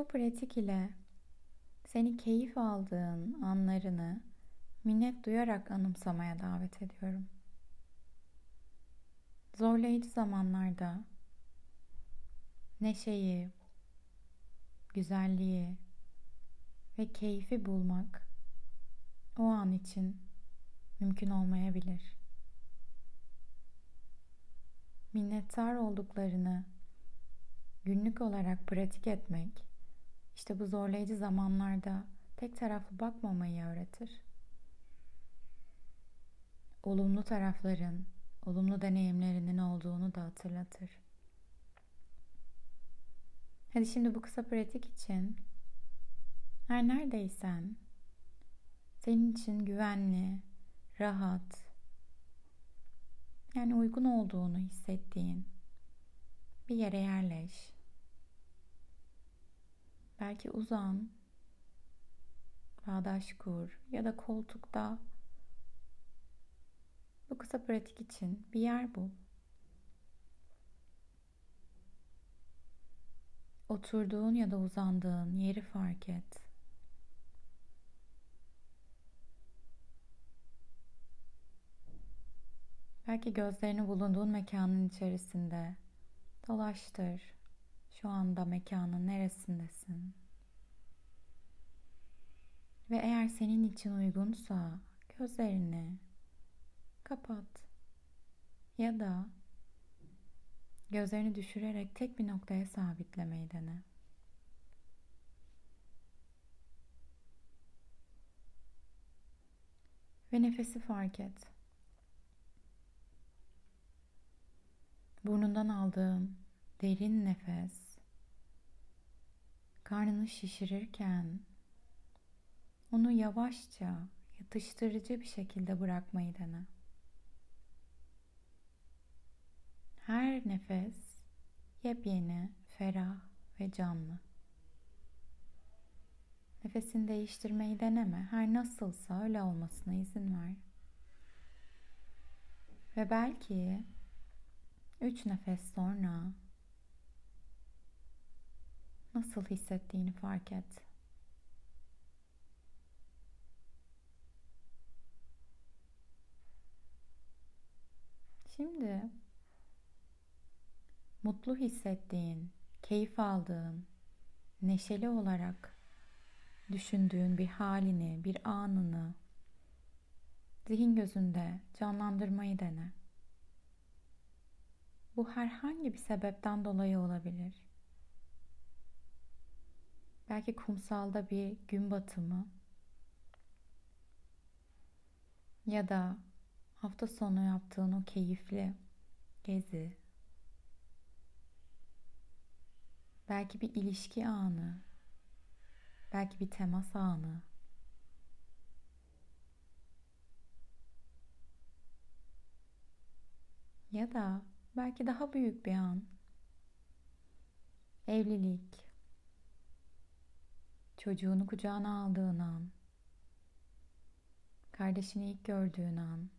Bu pratik ile seni keyif aldığın anlarını minnet duyarak anımsamaya davet ediyorum. Zorlayıcı zamanlarda neşeyi, güzelliği ve keyfi bulmak o an için mümkün olmayabilir. Minnettar olduklarını günlük olarak pratik etmek işte bu zorlayıcı zamanlarda tek taraflı bakmamayı öğretir. Olumlu tarafların, olumlu deneyimlerinin olduğunu da hatırlatır. Hadi şimdi bu kısa pratik için her neredeysen senin için güvenli, rahat, yani uygun olduğunu hissettiğin bir yere yerleş. Belki uzan, bağdaş kur ya da koltukta bu kısa pratik için bir yer bul. Oturduğun ya da uzandığın yeri fark et. Belki gözlerini bulunduğun mekanın içerisinde dolaştır. Şu anda mekanın neresindesin? Ve eğer senin için uygunsa gözlerini kapat. Ya da gözlerini düşürerek tek bir noktaya sabitlemeyi dene. Ve nefesi fark et. Burnundan aldığın derin nefes karnını şişirirken onu yavaşça yatıştırıcı bir şekilde bırakmayı dene. Her nefes yepyeni, ferah ve canlı. Nefesini değiştirmeyi deneme. Her nasılsa öyle olmasına izin ver. Ve belki üç nefes sonra nasıl hissettiğini fark et. Şimdi mutlu hissettiğin, keyif aldığın, neşeli olarak düşündüğün bir halini, bir anını zihin gözünde canlandırmayı dene. Bu herhangi bir sebepten dolayı olabilir. Belki kumsalda bir gün batımı ya da hafta sonu yaptığın o keyifli gezi. Belki bir ilişki anı. Belki bir temas anı. Ya da belki daha büyük bir an. Evlilik. Çocuğunu kucağına aldığın an. Kardeşini ilk gördüğün an.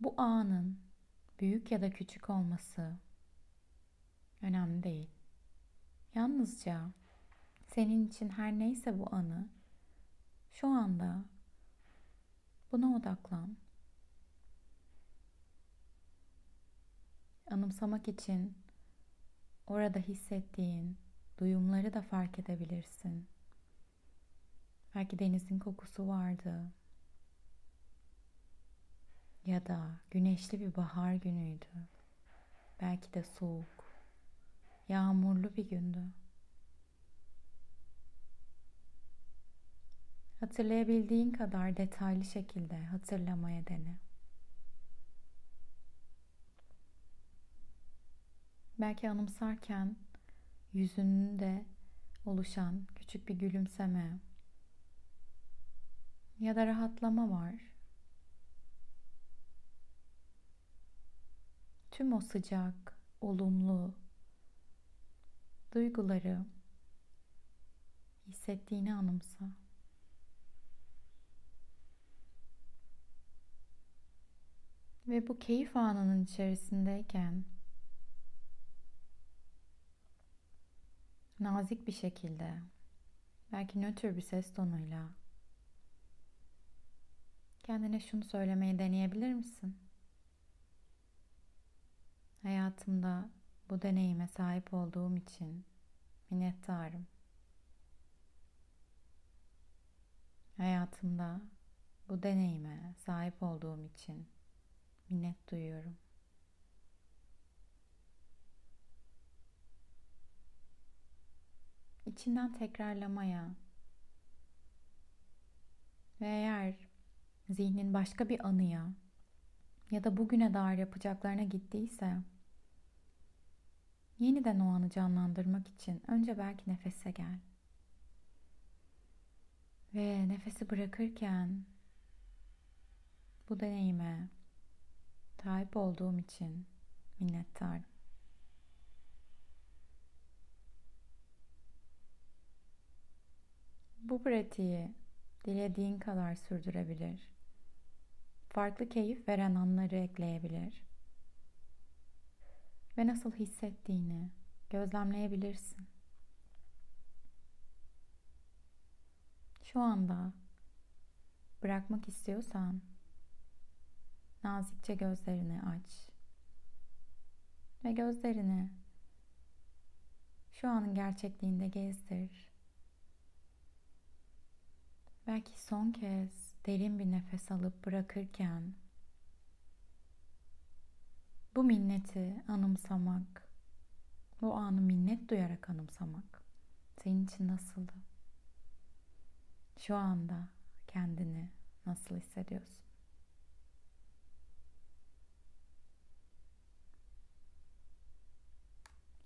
Bu anın büyük ya da küçük olması önemli değil. Yalnızca senin için her neyse bu anı şu anda buna odaklan. Anımsamak için orada hissettiğin duyumları da fark edebilirsin. Belki denizin kokusu vardı ya da güneşli bir bahar günüydü. Belki de soğuk, yağmurlu bir gündü. Hatırlayabildiğin kadar detaylı şekilde hatırlamaya dene. Belki anımsarken yüzünde oluşan küçük bir gülümseme ya da rahatlama var. tüm o sıcak, olumlu duyguları hissettiğini anımsa. Ve bu keyif anının içerisindeyken nazik bir şekilde, belki nötr bir ses tonuyla kendine şunu söylemeyi deneyebilir misin? Hayatımda bu deneyime sahip olduğum için minnettarım. Hayatımda bu deneyime sahip olduğum için minnet duyuyorum. İçinden tekrarlamaya ve eğer zihnin başka bir anıya ya da bugüne dair yapacaklarına gittiyse yeniden o anı canlandırmak için önce belki nefese gel. Ve nefesi bırakırken bu deneyime sahip olduğum için minnettarım. Bu pratiği dilediğin kadar sürdürebilir. Farklı keyif veren anları ekleyebilir. Ve nasıl hissettiğini gözlemleyebilirsin. Şu anda bırakmak istiyorsan nazikçe gözlerini aç. Ve gözlerini şu anın gerçekliğinde gezdir. Belki son kez derin bir nefes alıp bırakırken bu minneti anımsamak, bu anı minnet duyarak anımsamak senin için nasıldı? Şu anda kendini nasıl hissediyorsun?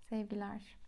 Sevgiler.